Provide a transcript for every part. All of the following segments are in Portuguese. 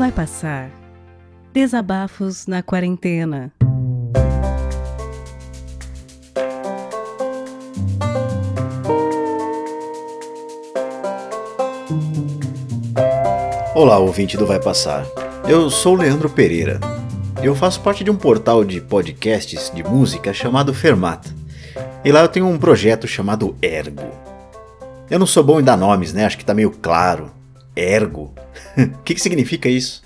Vai passar. Desabafos na quarentena. Olá, ouvinte do Vai Passar. Eu sou Leandro Pereira. Eu faço parte de um portal de podcasts de música chamado Fermata. E lá eu tenho um projeto chamado Ergo. Eu não sou bom em dar nomes, né? Acho que tá meio claro. Ergo. O que, que significa isso?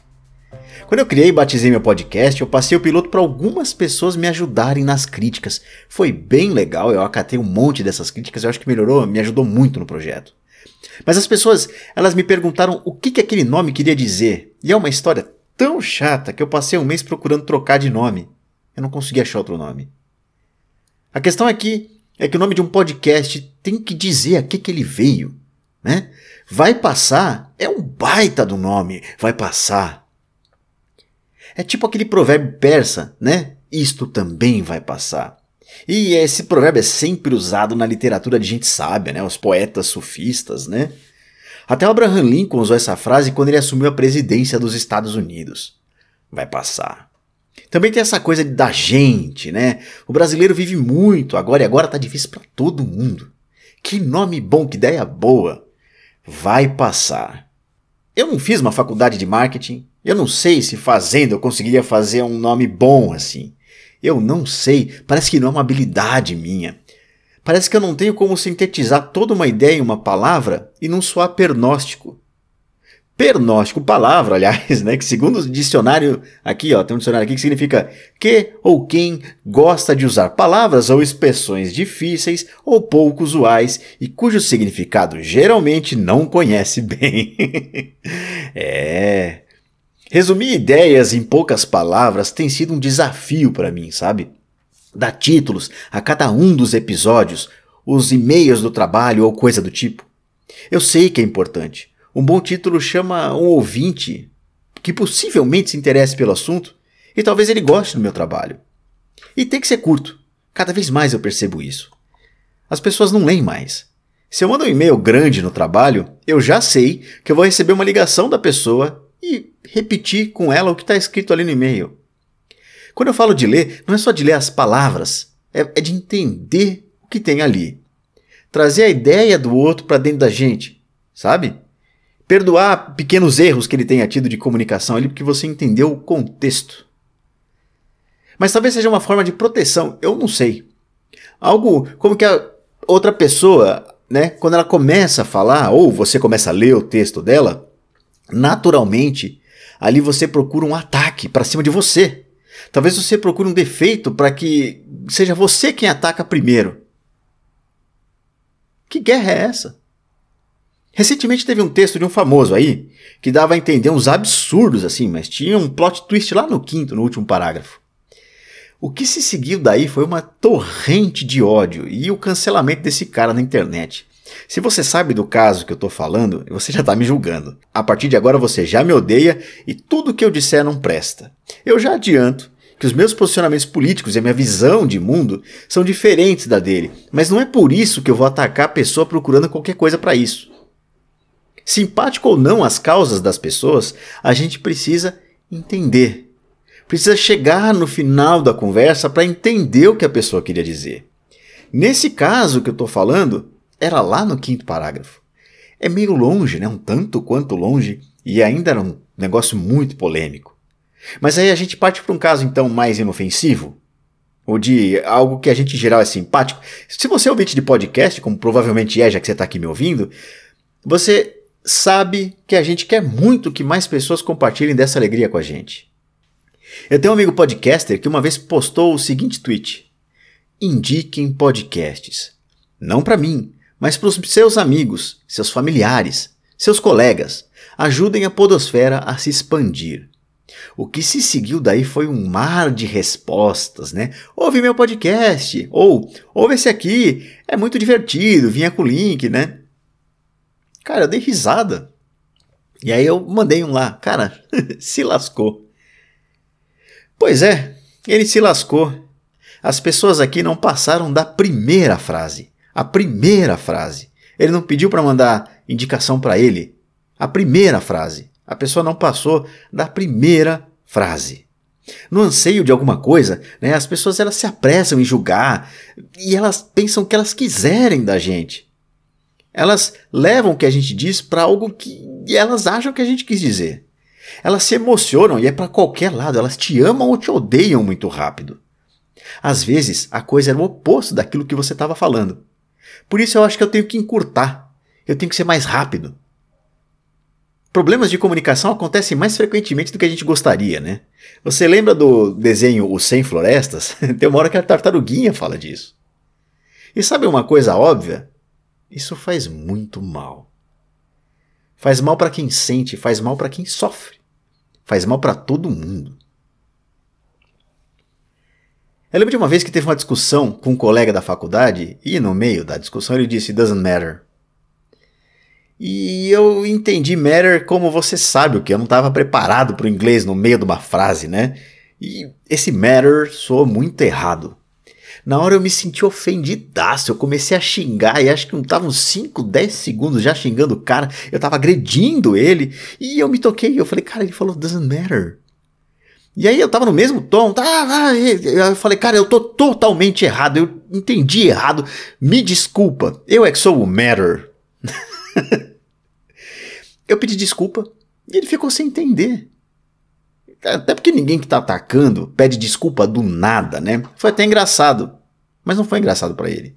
Quando eu criei e batizei meu podcast, eu passei o piloto para algumas pessoas me ajudarem nas críticas. Foi bem legal, eu acatei um monte dessas críticas, eu acho que melhorou, me ajudou muito no projeto. Mas as pessoas, elas me perguntaram o que, que aquele nome queria dizer. E é uma história tão chata que eu passei um mês procurando trocar de nome. Eu não consegui achar outro nome. A questão aqui é que o nome de um podcast tem que dizer a que, que ele veio, né? Vai passar é um baita do nome, vai passar. É tipo aquele provérbio persa, né? Isto também vai passar. E esse provérbio é sempre usado na literatura de gente sábia, né? Os poetas sufistas, né? Até o Abraham Lincoln usou essa frase quando ele assumiu a presidência dos Estados Unidos. Vai passar. Também tem essa coisa da gente, né? O brasileiro vive muito agora e agora tá difícil para todo mundo. Que nome bom, que ideia boa. Vai passar. Eu não fiz uma faculdade de marketing. Eu não sei se fazendo eu conseguiria fazer um nome bom assim. Eu não sei, parece que não é uma habilidade minha. Parece que eu não tenho como sintetizar toda uma ideia em uma palavra e não soar pernóstico. Pernóstico, palavra, aliás, né, que segundo o dicionário, aqui ó, tem um dicionário aqui que significa que ou quem gosta de usar palavras ou expressões difíceis ou pouco usuais e cujo significado geralmente não conhece bem. é, Resumir ideias em poucas palavras tem sido um desafio para mim, sabe? Dar títulos a cada um dos episódios, os e-mails do trabalho ou coisa do tipo. Eu sei que é importante. Um bom título chama um ouvinte que possivelmente se interesse pelo assunto e talvez ele goste do meu trabalho. E tem que ser curto. Cada vez mais eu percebo isso. As pessoas não leem mais. Se eu mando um e-mail grande no trabalho, eu já sei que eu vou receber uma ligação da pessoa e repetir com ela o que está escrito ali no e-mail. Quando eu falo de ler, não é só de ler as palavras, é, é de entender o que tem ali. Trazer a ideia do outro para dentro da gente, sabe? Perdoar pequenos erros que ele tenha tido de comunicação ali porque você entendeu o contexto. Mas talvez seja uma forma de proteção, eu não sei. Algo como que a outra pessoa, né, quando ela começa a falar, ou você começa a ler o texto dela, naturalmente, ali você procura um ataque para cima de você. Talvez você procure um defeito para que seja você quem ataca primeiro. Que guerra é essa? Recentemente teve um texto de um famoso aí que dava a entender uns absurdos assim, mas tinha um plot twist lá no quinto, no último parágrafo. O que se seguiu daí foi uma torrente de ódio e o cancelamento desse cara na internet. Se você sabe do caso que eu estou falando, você já está me julgando. A partir de agora você já me odeia e tudo que eu disser não presta. Eu já adianto que os meus posicionamentos políticos e a minha visão de mundo são diferentes da dele, mas não é por isso que eu vou atacar a pessoa procurando qualquer coisa para isso. Simpático ou não às causas das pessoas, a gente precisa entender. Precisa chegar no final da conversa para entender o que a pessoa queria dizer. Nesse caso que eu estou falando, era lá no quinto parágrafo. É meio longe, né? Um tanto quanto longe, e ainda era um negócio muito polêmico. Mas aí a gente parte para um caso então mais inofensivo, ou de algo que a gente em geral é simpático. Se você é ouvinte de podcast, como provavelmente é, já que você está aqui me ouvindo, você sabe que a gente quer muito que mais pessoas compartilhem dessa alegria com a gente. Eu tenho um amigo podcaster que uma vez postou o seguinte tweet: Indiquem podcasts. Não para mim, mas para os seus amigos, seus familiares, seus colegas. Ajudem a Podosfera a se expandir. O que se seguiu daí foi um mar de respostas, né? Ouve meu podcast, ou ouve esse aqui, é muito divertido, vinha com o link, né? Cara, eu dei risada. E aí eu mandei um lá, cara, se lascou. Pois é, ele se lascou. As pessoas aqui não passaram da primeira frase. A primeira frase. Ele não pediu para mandar indicação para ele. A primeira frase. A pessoa não passou da primeira frase. No anseio de alguma coisa, né, as pessoas elas se apressam em julgar e elas pensam que elas quiserem da gente. Elas levam o que a gente diz para algo que elas acham que a gente quis dizer. Elas se emocionam e é para qualquer lado, elas te amam ou te odeiam muito rápido. Às vezes, a coisa era o oposto daquilo que você estava falando. Por isso eu acho que eu tenho que encurtar. Eu tenho que ser mais rápido. Problemas de comunicação acontecem mais frequentemente do que a gente gostaria, né? Você lembra do desenho Os 100 Florestas? Tem uma hora que a tartaruguinha fala disso. E sabe uma coisa óbvia? Isso faz muito mal. Faz mal para quem sente, faz mal para quem sofre. Faz mal para todo mundo. Eu lembro de uma vez que teve uma discussão com um colega da faculdade e no meio da discussão ele disse doesn't matter. E eu entendi matter como você sabe o que eu não estava preparado para o inglês no meio de uma frase, né? E esse matter soou muito errado. Na hora eu me senti ofendidaço, eu comecei a xingar e acho que não tava uns 5, 10 segundos já xingando o cara, eu tava agredindo ele e eu me toquei, eu falei, cara, ele falou doesn't matter. E aí eu tava no mesmo tom, tá, ah, eu falei, cara, eu tô totalmente errado, eu entendi errado, me desculpa, eu é que sou o matter. eu pedi desculpa e ele ficou sem entender. Até porque ninguém que tá atacando pede desculpa do nada, né? Foi até engraçado, mas não foi engraçado para ele.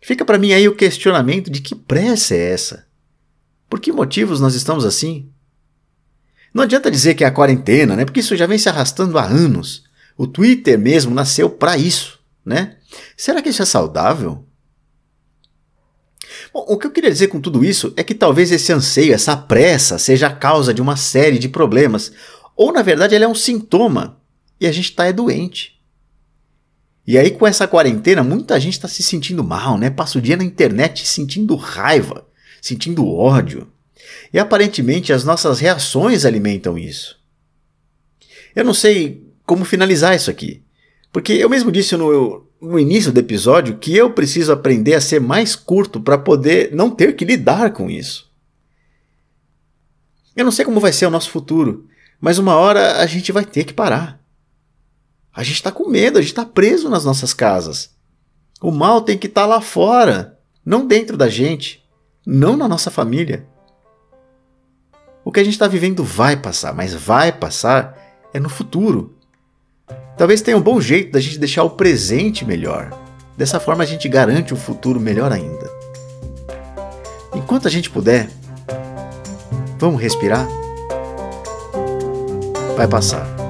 Fica para mim aí o questionamento de que pressa é essa? Por que motivos nós estamos assim? Não adianta dizer que é a quarentena, né? Porque isso já vem se arrastando há anos. O Twitter mesmo nasceu para isso, né? Será que isso é saudável? Bom, o que eu queria dizer com tudo isso é que talvez esse anseio, essa pressa, seja a causa de uma série de problemas, ou na verdade ele é um sintoma e a gente está é doente. E aí com essa quarentena muita gente está se sentindo mal, né? Passa o dia na internet sentindo raiva, sentindo ódio. E aparentemente as nossas reações alimentam isso. Eu não sei como finalizar isso aqui, porque eu mesmo disse no, no início do episódio que eu preciso aprender a ser mais curto para poder não ter que lidar com isso. Eu não sei como vai ser o nosso futuro, mas uma hora a gente vai ter que parar. A gente está com medo, a gente está preso nas nossas casas. O mal tem que estar tá lá fora, não dentro da gente, não na nossa família. O que a gente está vivendo vai passar, mas vai passar é no futuro. Talvez tenha um bom jeito da gente deixar o presente melhor. Dessa forma a gente garante um futuro melhor ainda. Enquanto a gente puder, vamos respirar? Vai passar.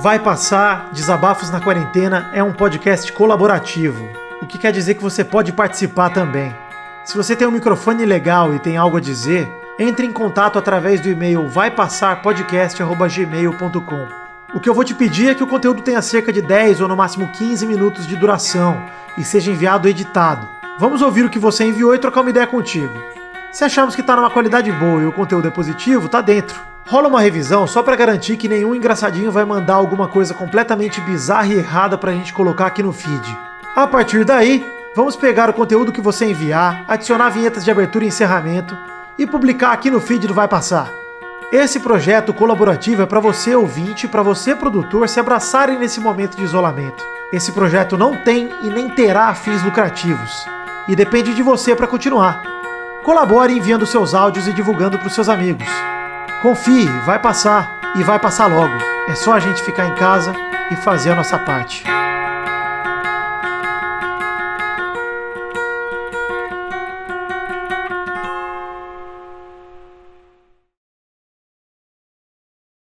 Vai Passar Desabafos na Quarentena é um podcast colaborativo, o que quer dizer que você pode participar também. Se você tem um microfone legal e tem algo a dizer, entre em contato através do e-mail vaipassarpodcast.gmail.com. O que eu vou te pedir é que o conteúdo tenha cerca de 10 ou no máximo 15 minutos de duração e seja enviado editado. Vamos ouvir o que você enviou e trocar uma ideia contigo. Se acharmos que está numa qualidade boa e o conteúdo é positivo, tá dentro. Rola uma revisão só para garantir que nenhum engraçadinho vai mandar alguma coisa completamente bizarra e errada pra gente colocar aqui no feed. A partir daí, vamos pegar o conteúdo que você enviar, adicionar vinhetas de abertura e encerramento e publicar aqui no feed do Vai Passar. Esse projeto colaborativo é para você ouvinte e para você produtor se abraçarem nesse momento de isolamento. Esse projeto não tem e nem terá fins lucrativos e depende de você para continuar. Colabore enviando seus áudios e divulgando para os seus amigos. Confie, vai passar e vai passar logo. É só a gente ficar em casa e fazer a nossa parte.